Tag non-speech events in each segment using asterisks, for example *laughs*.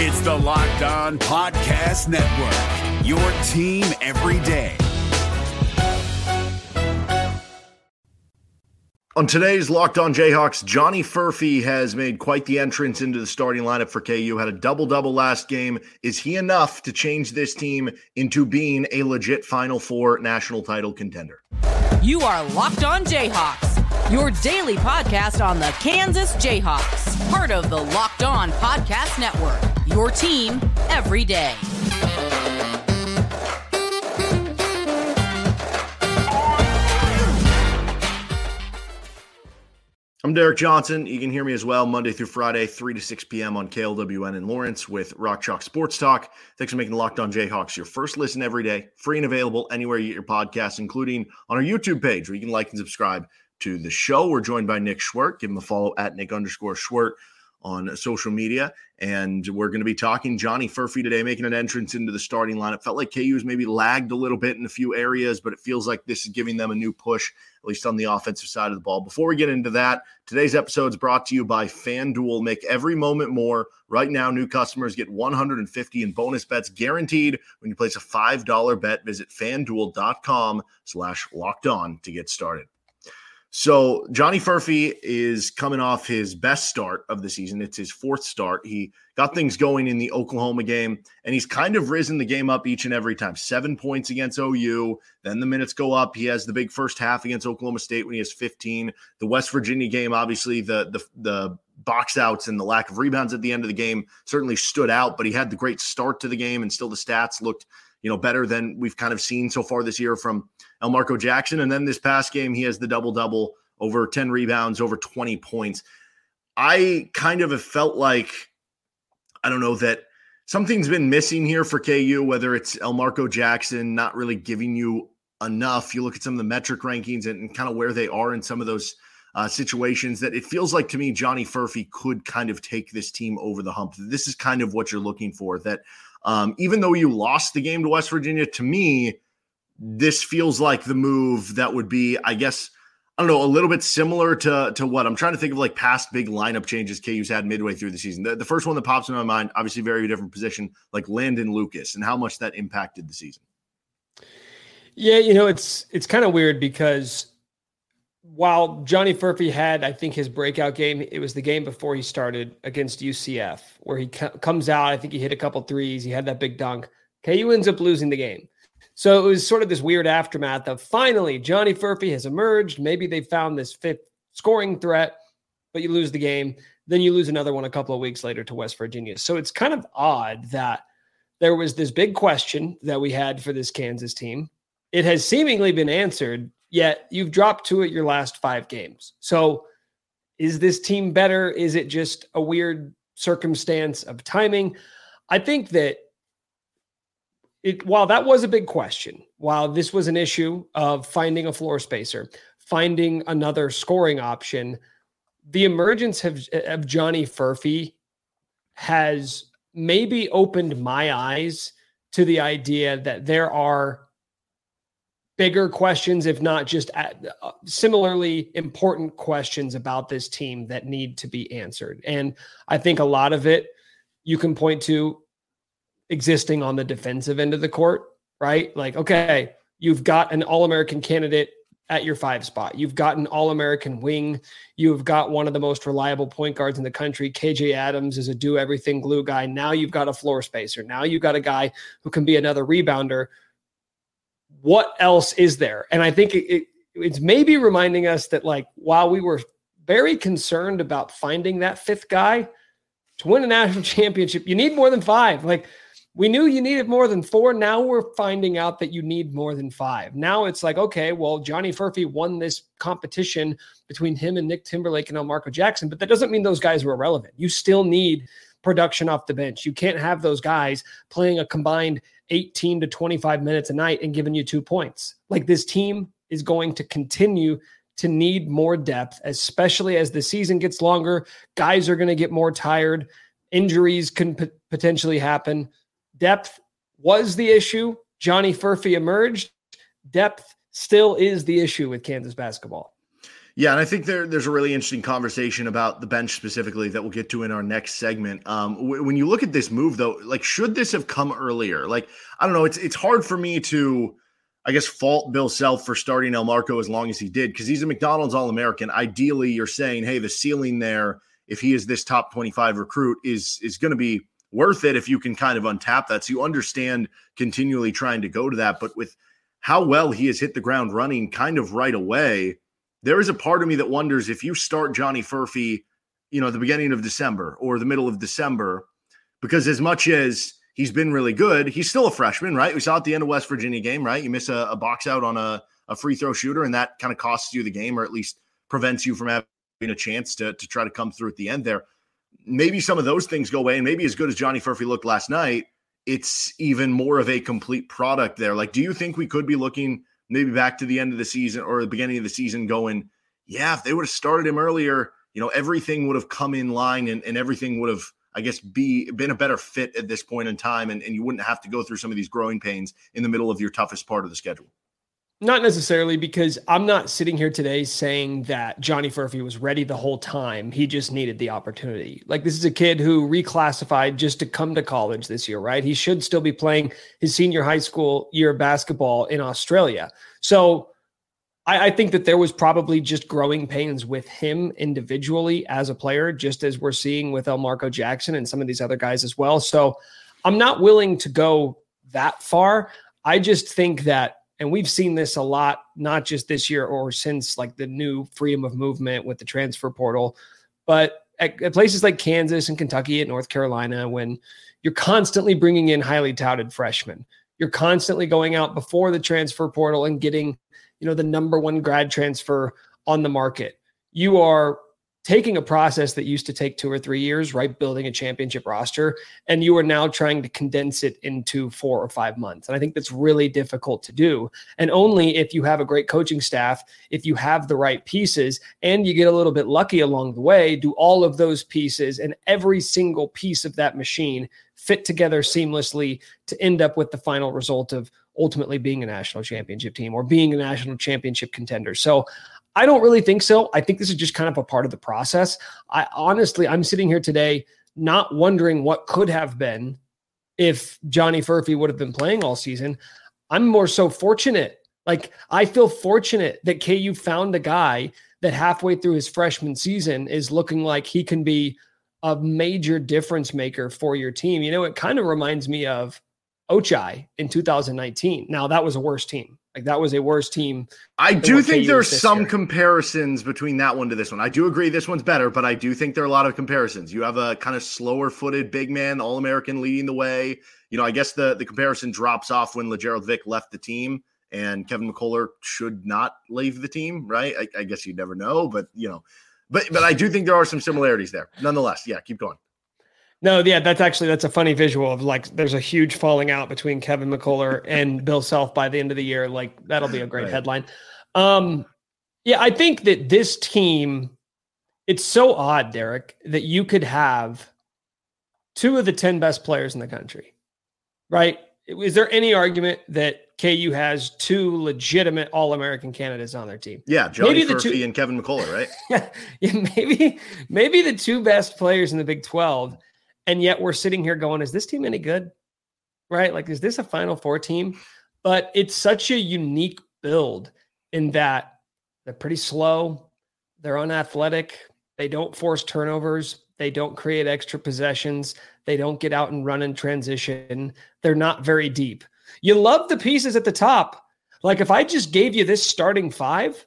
It's the Locked On Podcast Network, your team every day. On today's Locked On Jayhawks, Johnny Furphy has made quite the entrance into the starting lineup for KU. Had a double double last game. Is he enough to change this team into being a legit Final Four national title contender? You are Locked On Jayhawks, your daily podcast on the Kansas Jayhawks, part of the Locked On Podcast Network, your team every day. I'm Derek Johnson. You can hear me as well Monday through Friday, 3 to 6 p.m. on KLWN in Lawrence with Rock Chalk Sports Talk. Thanks for making Locked On Jayhawks your first listen every day, free and available anywhere you get your podcasts, including on our YouTube page where you can like and subscribe to the show. We're joined by Nick Schwerdt. Give him a follow at Nick underscore Schwerdt on social media. And we're going to be talking Johnny Furphy today, making an entrance into the starting lineup. Felt like KU KU's maybe lagged a little bit in a few areas, but it feels like this is giving them a new push, at least on the offensive side of the ball. Before we get into that, today's episode is brought to you by FanDuel. Make every moment more. Right now, new customers get 150 in bonus bets guaranteed when you place a $5 bet. Visit fanduel.com slash locked on to get started. So Johnny Furphy is coming off his best start of the season. It's his fourth start. He got things going in the Oklahoma game, and he's kind of risen the game up each and every time. Seven points against OU. Then the minutes go up. He has the big first half against Oklahoma State when he has 15. The West Virginia game, obviously, the the the box outs and the lack of rebounds at the end of the game certainly stood out, but he had the great start to the game, and still the stats looked you know, better than we've kind of seen so far this year from Elmarko Jackson. And then this past game, he has the double double over 10 rebounds, over 20 points. I kind of have felt like, I don't know, that something's been missing here for KU, whether it's Elmarko Jackson not really giving you enough. You look at some of the metric rankings and, and kind of where they are in some of those uh, situations that it feels like to me Johnny Furphy could kind of take this team over the hump. This is kind of what you're looking for. That um, even though you lost the game to West Virginia, to me, this feels like the move that would be, I guess, I don't know, a little bit similar to to what I'm trying to think of like past big lineup changes KU's had midway through the season. The, the first one that pops in my mind, obviously, very different position, like Landon Lucas, and how much that impacted the season. Yeah, you know, it's it's kind of weird because while Johnny Furphy had, I think, his breakout game, it was the game before he started against UCF, where he co- comes out. I think he hit a couple threes. He had that big dunk. KU ends up losing the game. So it was sort of this weird aftermath of finally Johnny Furphy has emerged. Maybe they found this fifth scoring threat, but you lose the game. Then you lose another one a couple of weeks later to West Virginia. So it's kind of odd that there was this big question that we had for this Kansas team. It has seemingly been answered yet you've dropped two at your last five games. So is this team better? Is it just a weird circumstance of timing? I think that it, while that was a big question, while this was an issue of finding a floor spacer, finding another scoring option, the emergence of, of Johnny Furphy has maybe opened my eyes to the idea that there are bigger questions, if not just at, uh, similarly important questions about this team that need to be answered. And I think a lot of it you can point to existing on the defensive end of the court, right? Like, okay, you've got an All American candidate at your five spot. You've got an All American wing. You've got one of the most reliable point guards in the country. KJ Adams is a do everything glue guy. Now you've got a floor spacer. Now you've got a guy who can be another rebounder what else is there? And I think it, it, it's maybe reminding us that, like, while we were very concerned about finding that fifth guy to win a national *laughs* championship, you need more than five. Like, we knew you needed more than four. Now we're finding out that you need more than five. Now it's like, okay, well, Johnny Furphy won this competition between him and Nick Timberlake and Elmarko Jackson, but that doesn't mean those guys were irrelevant. You still need production off the bench. You can't have those guys playing a combined 18 to 25 minutes a night and giving you two points. Like this team is going to continue to need more depth, especially as the season gets longer. Guys are going to get more tired. Injuries can p- potentially happen. Depth was the issue. Johnny Furphy emerged. Depth still is the issue with Kansas basketball. Yeah, and I think there, there's a really interesting conversation about the bench specifically that we'll get to in our next segment. Um, w- when you look at this move, though, like should this have come earlier? Like I don't know, it's it's hard for me to, I guess, fault Bill Self for starting Elmarko as long as he did because he's a McDonald's All American. Ideally, you're saying, hey, the ceiling there, if he is this top 25 recruit, is is going to be worth it if you can kind of untap that. So you understand continually trying to go to that, but with how well he has hit the ground running, kind of right away there is a part of me that wonders if you start Johnny Furphy, you know, the beginning of December or the middle of December, because as much as he's been really good, he's still a freshman, right? We saw at the end of West Virginia game, right? You miss a, a box out on a, a free throw shooter, and that kind of costs you the game, or at least prevents you from having a chance to, to try to come through at the end there. Maybe some of those things go away, and maybe as good as Johnny Furphy looked last night, it's even more of a complete product there. Like, do you think we could be looking maybe back to the end of the season or the beginning of the season going, yeah, if they would have started him earlier, you know, everything would have come in line and, and everything would have, I guess, be been a better fit at this point in time. And, and you wouldn't have to go through some of these growing pains in the middle of your toughest part of the schedule. Not necessarily because I'm not sitting here today saying that Johnny Furphy was ready the whole time. He just needed the opportunity. Like this is a kid who reclassified just to come to college this year, right? He should still be playing his senior high school year of basketball in Australia. So I, I think that there was probably just growing pains with him individually as a player, just as we're seeing with Elmarko Jackson and some of these other guys as well. So I'm not willing to go that far. I just think that and we've seen this a lot, not just this year or since like the new freedom of movement with the transfer portal, but at, at places like Kansas and Kentucky and North Carolina, when you're constantly bringing in highly touted freshmen, you're constantly going out before the transfer portal and getting, you know, the number one grad transfer on the market. You are taking a process that used to take two or three years, right? Building a championship roster, and you are now trying to condense it into four or five months. And I think that's really difficult to do. And only if you have a great coaching staff, if you have the right pieces, and you get a little bit lucky along the way, do all of those pieces and every single piece of that machine fit together seamlessly to end up with the final result of ultimately being a national championship team or being a national championship contender. So I don't really think so. I think this is just kind of a part of the process. I honestly, I'm sitting here today not wondering what could have been if Johnny Furphy would have been playing all season. I'm more so fortunate. Like I feel fortunate that KU found a guy that halfway through his freshman season is looking like he can be a major difference maker for your team. You know, it kind of reminds me of Ochai in 2019. Now that was a worse team. Like that was a worse team. I do think there's some year. comparisons between that one to this one. I do agree this one's better, but I do think there are a lot of comparisons. You have a kind of slower footed big man, All American leading the way. You know, I guess the the comparison drops off when Lagerald Vick left the team and Kevin McCullar should not leave the team, right? I, I guess you never know, but you know, but but I do think there are some similarities there. Nonetheless, yeah, keep going. No, yeah, that's actually that's a funny visual of like there's a huge falling out between Kevin McCullar and Bill Self by the end of the year. Like that'll be a great right. headline. Um, yeah, I think that this team, it's so odd, Derek, that you could have two of the 10 best players in the country, right? Is there any argument that KU has two legitimate All American candidates on their team? Yeah, Johnny maybe the two, and Kevin McCullar, right? *laughs* yeah, yeah, maybe maybe the two best players in the Big 12 and yet we're sitting here going, is this team any good? Right? Like, is this a Final Four team? But it's such a unique build in that they're pretty slow, they're unathletic, they don't force turnovers, they don't create extra possessions, they don't get out and run in transition, they're not very deep. You love the pieces at the top. Like, if I just gave you this starting five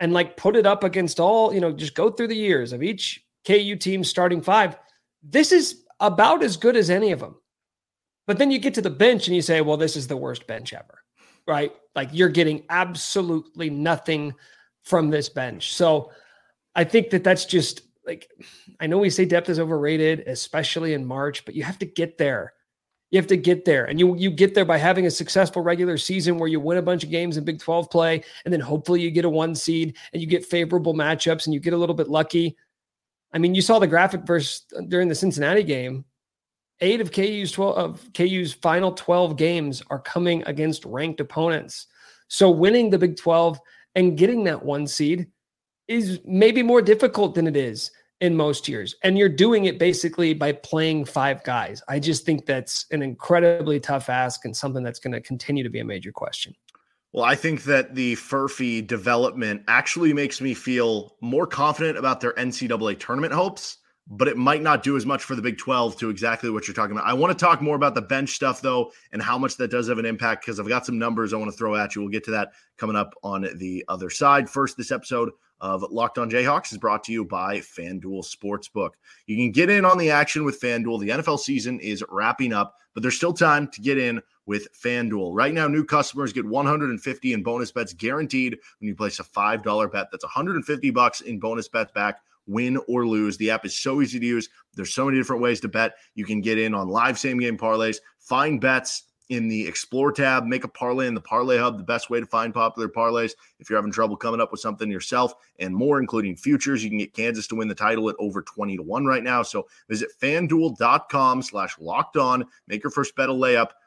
and like put it up against all, you know, just go through the years of each KU team starting five this is about as good as any of them. But then you get to the bench and you say, well, this is the worst bench ever, right? Like you're getting absolutely nothing from this bench. So I think that that's just like, I know we say depth is overrated, especially in March, but you have to get there. You have to get there. And you you get there by having a successful regular season where you win a bunch of games in Big 12 play, and then hopefully you get a one seed and you get favorable matchups and you get a little bit lucky. I mean, you saw the graphic versus uh, during the Cincinnati game. Eight of KU's 12 of KU's final 12 games are coming against ranked opponents. So winning the Big 12 and getting that one seed, is maybe more difficult than it is in most years. And you're doing it basically by playing five guys. I just think that's an incredibly tough ask and something that's going to continue to be a major question. Well, I think that the Furphy development actually makes me feel more confident about their NCAA tournament hopes, but it might not do as much for the Big 12 to exactly what you're talking about. I want to talk more about the bench stuff, though, and how much that does have an impact because I've got some numbers I want to throw at you. We'll get to that coming up on the other side. First, this episode of Locked On Jayhawks is brought to you by FanDuel Sportsbook. You can get in on the action with FanDuel. The NFL season is wrapping up, but there's still time to get in with FanDuel. Right now, new customers get 150 in bonus bets guaranteed when you place a $5 bet. That's 150 bucks in bonus bets back win or lose. The app is so easy to use. There's so many different ways to bet. You can get in on live same game parlays, find bets in the Explore tab, make a parlay in the Parlay Hub, the best way to find popular parlays. If you're having trouble coming up with something yourself and more, including futures, you can get Kansas to win the title at over 20 to 1 right now. So visit fanduel.com slash locked on. Make your first bet a layup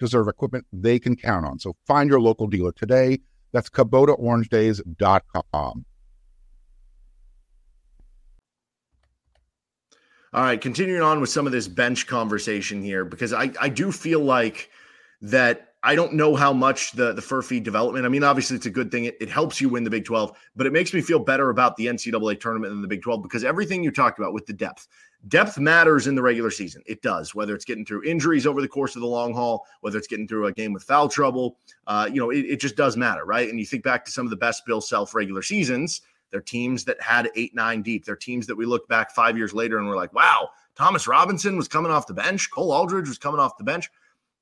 deserve equipment they can count on. So find your local dealer today. That's KubotaOrangeDays.com. All right, continuing on with some of this bench conversation here, because I, I do feel like that I don't know how much the the Furphy development. I mean, obviously it's a good thing. It, it, helps you win the Big 12, but it makes me feel better about the NCAA tournament than the Big 12 because everything you talked about with the depth, depth matters in the regular season. It does, whether it's getting through injuries over the course of the long haul, whether it's getting through a game with foul trouble. Uh, you know, it, it just does matter, right? And you think back to some of the best Bill Self regular seasons. They're teams that had eight, nine deep. They're teams that we look back five years later and we're like, wow, Thomas Robinson was coming off the bench. Cole Aldrich was coming off the bench.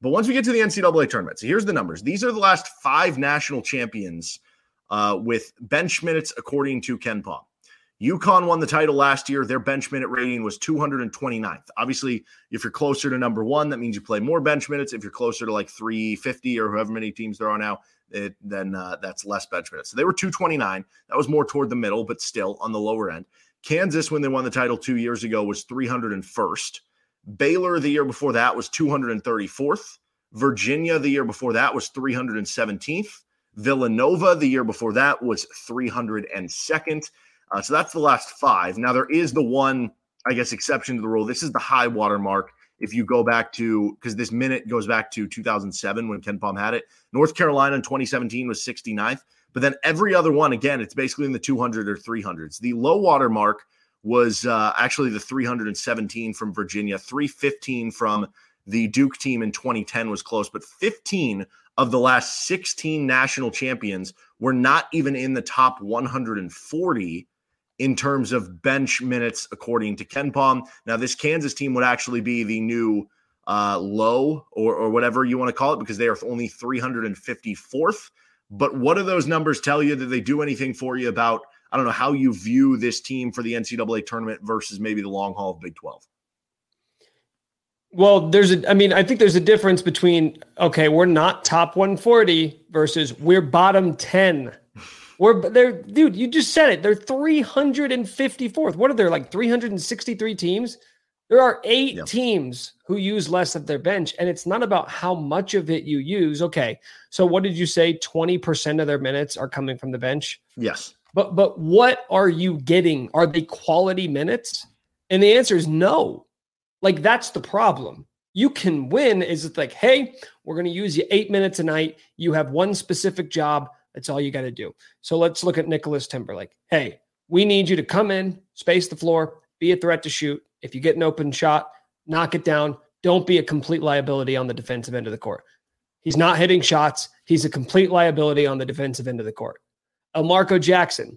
But once we get to the NCAA tournament, so here's the numbers. These are the last five national champions uh, with bench minutes according to KenPom. UConn won the title last year. Their bench minute rating was 229th. Obviously, if you're closer to number one, that means you play more bench minutes. If you're closer to like 350 or however many teams there are now, it, then uh, that's less bench minutes. So they were 229. That was more toward the middle, but still on the lower end. Kansas, when they won the title two years ago, was 301st. Baylor the year before that was 234th. Virginia the year before that was 317th. Villanova the year before that was 302nd. Uh, so that's the last five. Now, there is the one, I guess, exception to the rule. This is the high water mark. If you go back to, because this minute goes back to 2007 when KenPom had it. North Carolina in 2017 was 69th. But then every other one, again, it's basically in the 200 or 300s. The low water mark was uh, actually the 317 from Virginia, 315 from the Duke team in 2010 was close, but 15 of the last 16 national champions were not even in the top 140 in terms of bench minutes, according to KenPom. Now, this Kansas team would actually be the new uh, low or, or whatever you want to call it because they are only 354th. But what do those numbers tell you? Did they do anything for you about – I don't know how you view this team for the NCAA tournament versus maybe the long haul of Big 12. Well, there's a, I mean, I think there's a difference between, okay, we're not top 140 versus we're bottom 10. *laughs* We're there, dude, you just said it. They're 354th. What are there, like 363 teams? There are eight teams who use less of their bench, and it's not about how much of it you use. Okay. So, what did you say? 20% of their minutes are coming from the bench? Yes. But but what are you getting? Are they quality minutes? And the answer is no. Like that's the problem. You can win is it's like, hey, we're going to use you 8 minutes a night. You have one specific job. That's all you got to do. So let's look at Nicholas Timberlake. Hey, we need you to come in, space the floor, be a threat to shoot. If you get an open shot, knock it down. Don't be a complete liability on the defensive end of the court. He's not hitting shots. He's a complete liability on the defensive end of the court. Marco Jackson,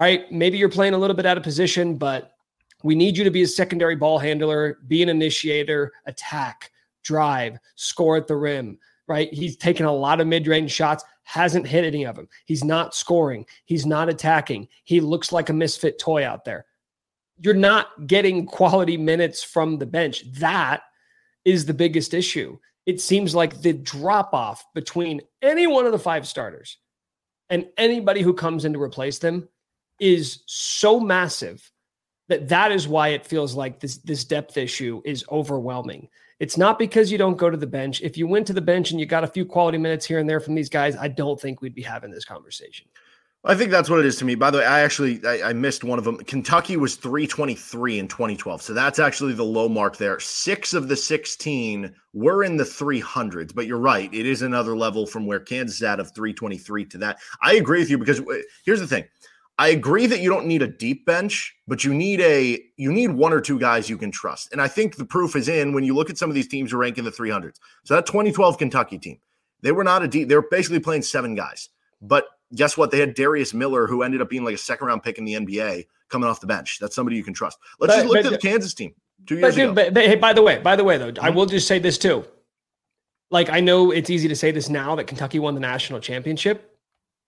right? Maybe you're playing a little bit out of position, but we need you to be a secondary ball handler, be an initiator, attack, drive, score at the rim, right? He's taken a lot of mid range shots, hasn't hit any of them. He's not scoring, he's not attacking. He looks like a misfit toy out there. you're not getting quality minutes from the bench. That is the biggest issue. It seems like the drop off between any one of the five starters and anybody who comes in to replace them is so massive that that is why it feels like this this depth issue is overwhelming. It's not because you don't go to the bench. If you went to the bench and you got a few quality minutes here and there from these guys, I don't think we'd be having this conversation. I think that's what it is to me. By the way, I actually I, I, missed one of them. Kentucky was 323 in 2012. So that's actually the low mark there. Six of the 16 were in the 300s, but you're right. It is another level from where Kansas is at of 323 to that. I agree with you because here's the thing. I agree that you don't need a deep bench, but you need a you need one or two guys you can trust. And I think the proof is in when you look at some of these teams who rank in the 300s. So that 2012 Kentucky team, they were not a deep. They were basically playing seven guys, but guess what? They had Darius Miller, who ended up being like a second round pick in the NBA, coming off the bench. That's somebody you can trust. Let's but, just look but, at the Kansas team two years but, ago. But, hey, by the way, by the way, though, mm-hmm. I will just say this too. Like I know it's easy to say this now that Kentucky won the national championship,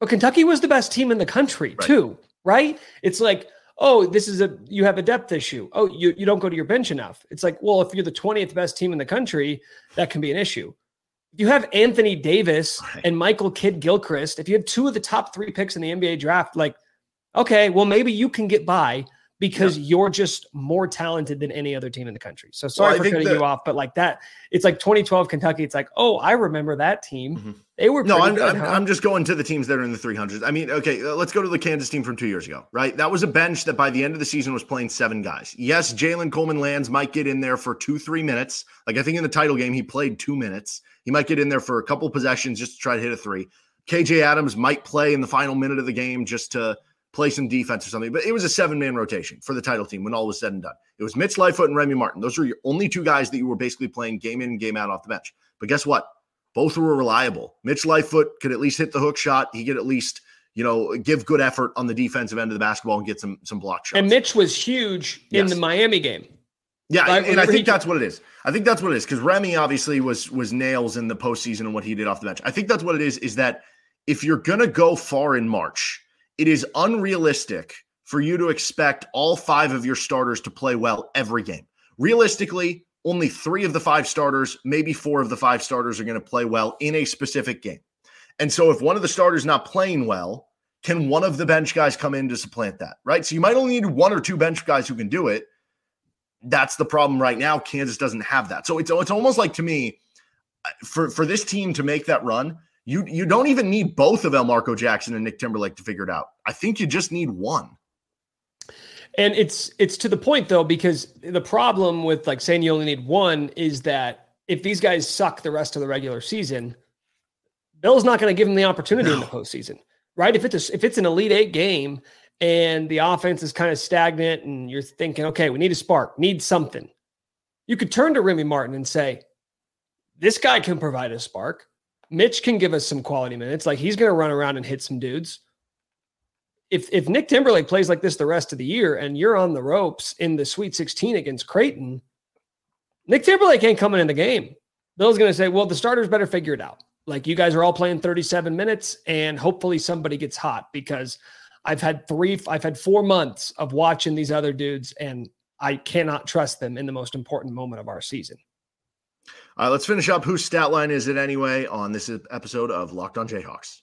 but Kentucky was the best team in the country right. too, right? It's like, oh, this is a you have a depth issue. Oh, you you don't go to your bench enough. It's like, well, if you're the 20th best team in the country, that can be an issue you have Anthony Davis right. and Michael Kidd Gilchrist, if you have two of the top three picks in the NBA draft, like, okay, well, maybe you can get by because yeah. you're just more talented than any other team in the country. So sorry well, for cutting that, you off, but like that, it's like 2012 Kentucky. It's like, oh, I remember that team. Mm-hmm. They were no. I'm, good, I'm, huh? I'm, just going to the teams that are in the 300s. I mean, okay, uh, let's go to the Kansas team from two years ago. Right, that was a bench that by the end of the season was playing seven guys. Yes, Jalen Coleman Lands might get in there for two, three minutes. Like I think in the title game, he played two minutes. He might get in there for a couple possessions just to try to hit a three. KJ Adams might play in the final minute of the game just to play some defense or something. But it was a seven man rotation for the title team when all was said and done. It was Mitch Lightfoot and Remy Martin. Those were your only two guys that you were basically playing game in and game out off the bench. But guess what? Both were reliable. Mitch Lightfoot could at least hit the hook shot. He could at least, you know, give good effort on the defensive end of the basketball and get some some block shots. And Mitch was huge in the Miami game. Yeah, and, and I think that's what it is. I think that's what it is because Remy obviously was was nails in the postseason and what he did off the bench. I think that's what it is. Is that if you're gonna go far in March, it is unrealistic for you to expect all five of your starters to play well every game. Realistically, only three of the five starters, maybe four of the five starters are going to play well in a specific game. And so if one of the starters not playing well, can one of the bench guys come in to supplant that? Right. So you might only need one or two bench guys who can do it. That's the problem right now. Kansas doesn't have that. So it's it's almost like to me, uh, for for this team to make that run, you you don't even need both of Elmarko Jackson and Nick Timberlake to figure it out. I think you just need one. And it's it's to the point though, because the problem with like saying you only need one is that if these guys suck the rest of the regular season, Bill's not going to give them the opportunity no. in the postseason, right? If it's a, if it's an Elite Eight game and the offense is kind of stagnant, and you're thinking, okay, we need a spark, need something, you could turn to Remy Martin and say, this guy can provide a spark. Mitch can give us some quality minutes. Like he's going to run around and hit some dudes. If if Nick Timberlake plays like this the rest of the year and you're on the ropes in the Sweet 16 against Creighton, Nick Timberlake ain't coming in the game. Bill's going to say, "Well, the starters better figure it out. Like you guys are all playing 37 minutes and hopefully somebody gets hot because I've had 3 I've had 4 months of watching these other dudes and I cannot trust them in the most important moment of our season." All right, let's finish up. Whose stat line is it anyway on this episode of Locked on Jayhawks?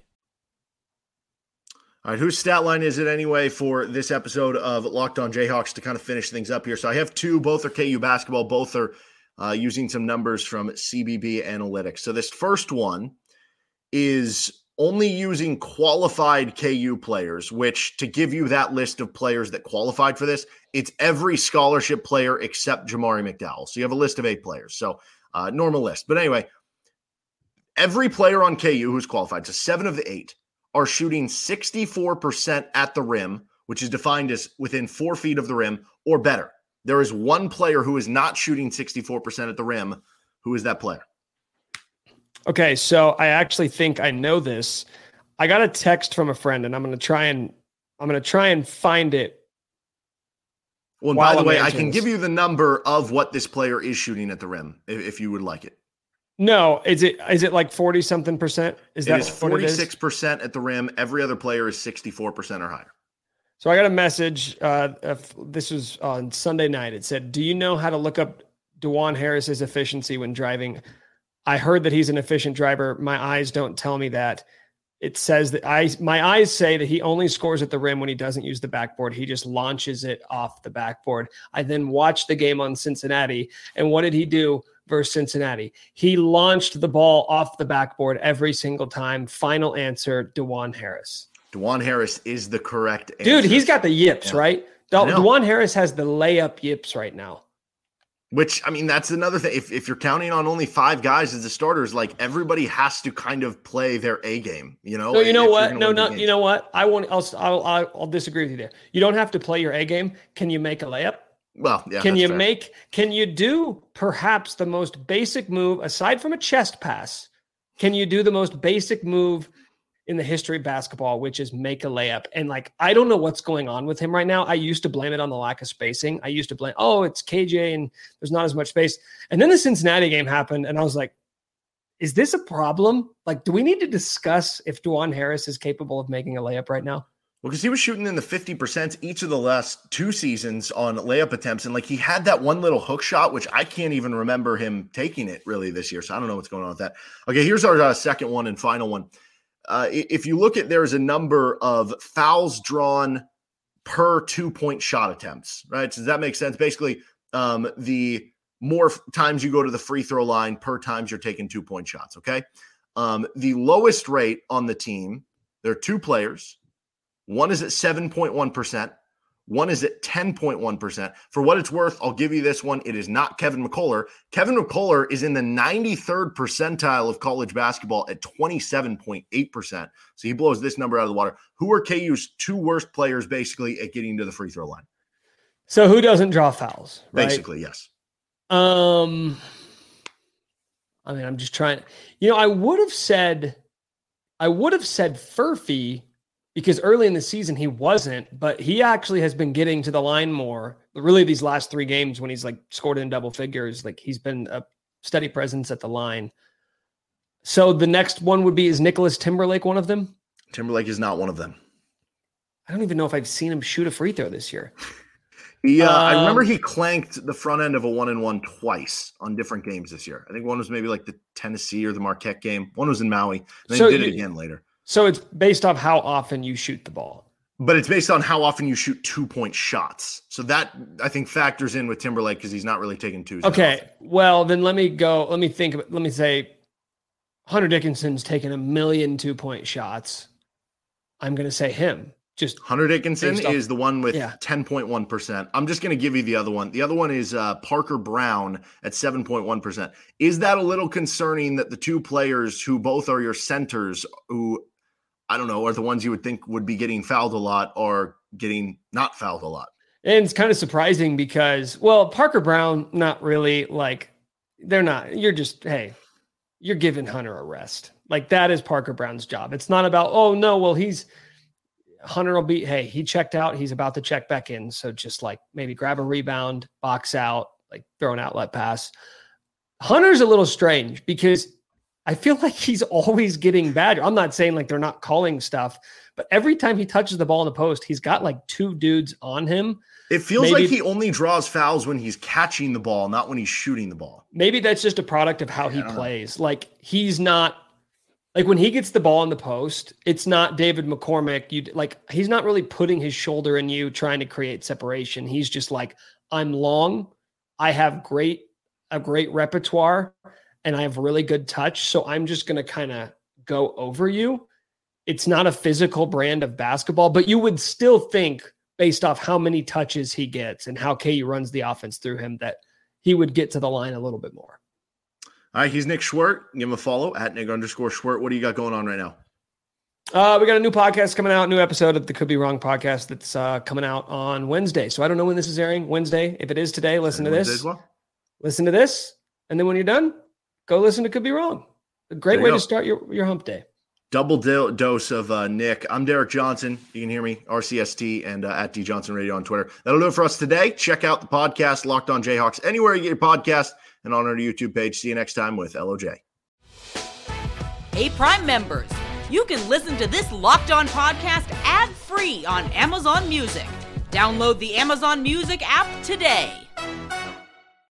All right, whose stat line is it anyway for this episode of Locked On Jayhawks to kind of finish things up here? So I have two, both are KU basketball, both are uh, using some numbers from CBB Analytics. So this first one is only using qualified KU players, which to give you that list of players that qualified for this, it's every scholarship player except Jamari McDowell. So you have a list of eight players. So uh, normal list. But anyway, every player on KU who's qualified, so seven of the eight, are shooting 64% at the rim which is defined as within four feet of the rim or better. There is one player who is not shooting 64% at the rim. Who is that player? Okay, so I actually think I know this. I got a text from a friend, and I'm going to try and I'm going to try and find it. Well, by the way, I can give you the number of what this player is shooting at the rim if, if you would like it. No, is it is it like forty something percent? Is that forty six percent at the rim? Every other player is sixty four percent or higher. So I got a message. Uh, this was on Sunday night. It said, "Do you know how to look up Dajuan Harris's efficiency when driving?" I heard that he's an efficient driver. My eyes don't tell me that. It says that I my eyes say that he only scores at the rim when he doesn't use the backboard. He just launches it off the backboard. I then watched the game on Cincinnati, and what did he do? Versus Cincinnati. He launched the ball off the backboard every single time. Final answer, Dajuan Harris. Dajuan Harris is the correct answer. Dude, he's got the yips, yeah. right? Dajuan Harris has the layup yips right now. Which I mean, that's another thing. If, if you're counting on only five guys as the starters, like everybody has to kind of play their A game, you know. No, you know what? No, no, you know what? I want. I'll, I'll I'll disagree with you there. You don't have to play your A game. Can you make a layup? Well, yeah. Can you fair. make? Can you do perhaps the most basic move aside from a chest pass? Can you do the most basic move in the history of basketball, which is make a layup? And like, I don't know what's going on with him right now. I used to blame it on the lack of spacing. I used to blame, oh, it's KJ and there's not as much space. And then the Cincinnati game happened, and I was like, is this a problem? Like, do we need to discuss if Dajuan Harris is capable of making a layup right now? Well, because he was shooting in the 50% each of the last two seasons on layup attempts. And like he had that one little hook shot, which I can't even remember him taking it really this year. So I don't know what's going on with that. Okay, here's our uh, second one and final one. Uh, if you look at there's a number of fouls drawn per two point shot attempts, right? So does that make sense? Basically, um, the more times you go to the free throw line per times you're taking two point shots. Okay. Um, the lowest rate on the team, there are two players one is at 7.1%. One is at 10.1%. For what it's worth, I'll give you this one. It is not Kevin McCullar. Kevin McCullar is in the 93rd percentile of college basketball at 27.8%. So he blows this number out of the water. Who are KU's two worst players basically at getting to the free throw line? So who doesn't draw fouls? Right? Basically, yes. Um, I mean, I'm just trying. You know, I would have said, I would have said Furphy because early in the season he wasn't, but he actually has been getting to the line more. Really, these last three games when he's like scored in double figures, like he's been a steady presence at the line. So the next one would be is Nicholas Timberlake one of them? Timberlake is not one of them. I don't even know if I've seen him shoot a free throw this year. *laughs* Yeah, uh, um, I remember he clanked the front end of a one and one twice on different games this year. I think one was maybe like the Tennessee or the Marquette game. One was in Maui. then so he did it again later. So it's based off how often you shoot the ball. But it's based on how often you shoot two point shots. So that I think factors in with Timberlake because he's not really taking twos. Okay. Well, then let me go. Let me think. Let me say Hunter Dickinson's taken a million two point shots. I'm going to say him. Just Hunter Dickinson is the one with yeah. 10.1%. I'm just going to give you the other one. The other one is uh, Parker Braun at 7.1%. Is that a little concerning that the two players who both are your centers, who I don't know, are the ones you would think would be getting fouled a lot or getting not fouled a lot. And it's kind of surprising because, well, Parker Braun, not really like they're not, you're just, hey, you're giving Hunter a rest. Like that is Parker Braun's job. It's not about, oh, no, well, he's, Hunter will be, hey, he checked out. He's about to check back in. So just like maybe grab a rebound, box out, like throw an outlet pass. Hunter's a little strange because I feel like he's always getting bad. I'm not saying like they're not calling stuff, but every time he touches the ball in the post, he's got like two dudes on him. It feels maybe, like he only draws fouls when he's catching the ball, not when he's shooting the ball. Maybe that's just a product of how yeah, he plays. Know. Like he's not like when he gets the ball in the post, it's not David McCormack. You like he's not really putting his shoulder in you trying to create separation. He's just like, I'm long, I have great a great repertoire and I have really good touch. So I'm just going to kind of go over you. It's not a physical brand of basketball, but you would still think, based off how many touches he gets and how KU runs the offense through him, that he would get to the line a little bit more. All right, he's Nick Schwerdt. Give him a follow at Nick underscore Schwerdt. What do you got going on right now? Uh, we got a new podcast coming out, new episode of the Could Be Wrong podcast that's uh, coming out on Wednesday. So I don't know when this is airing. Wednesday. If it is today, listen to this. Well. Listen to this, and then when you're done, go listen to Could Be Wrong. A great way go. to start your, your hump day. Double do- dose of uh, Nick. I'm Derek Johnson. You can hear me, RCST, and uh, at D Johnson Radio on Twitter. That'll do it for us today. Check out the podcast, Locked On Jayhawks, anywhere you get your podcast, and on our YouTube page. See you next time with LOJ. Hey, Prime members, you can listen to this Locked On podcast ad free on Amazon Music. Download the Amazon Music app today.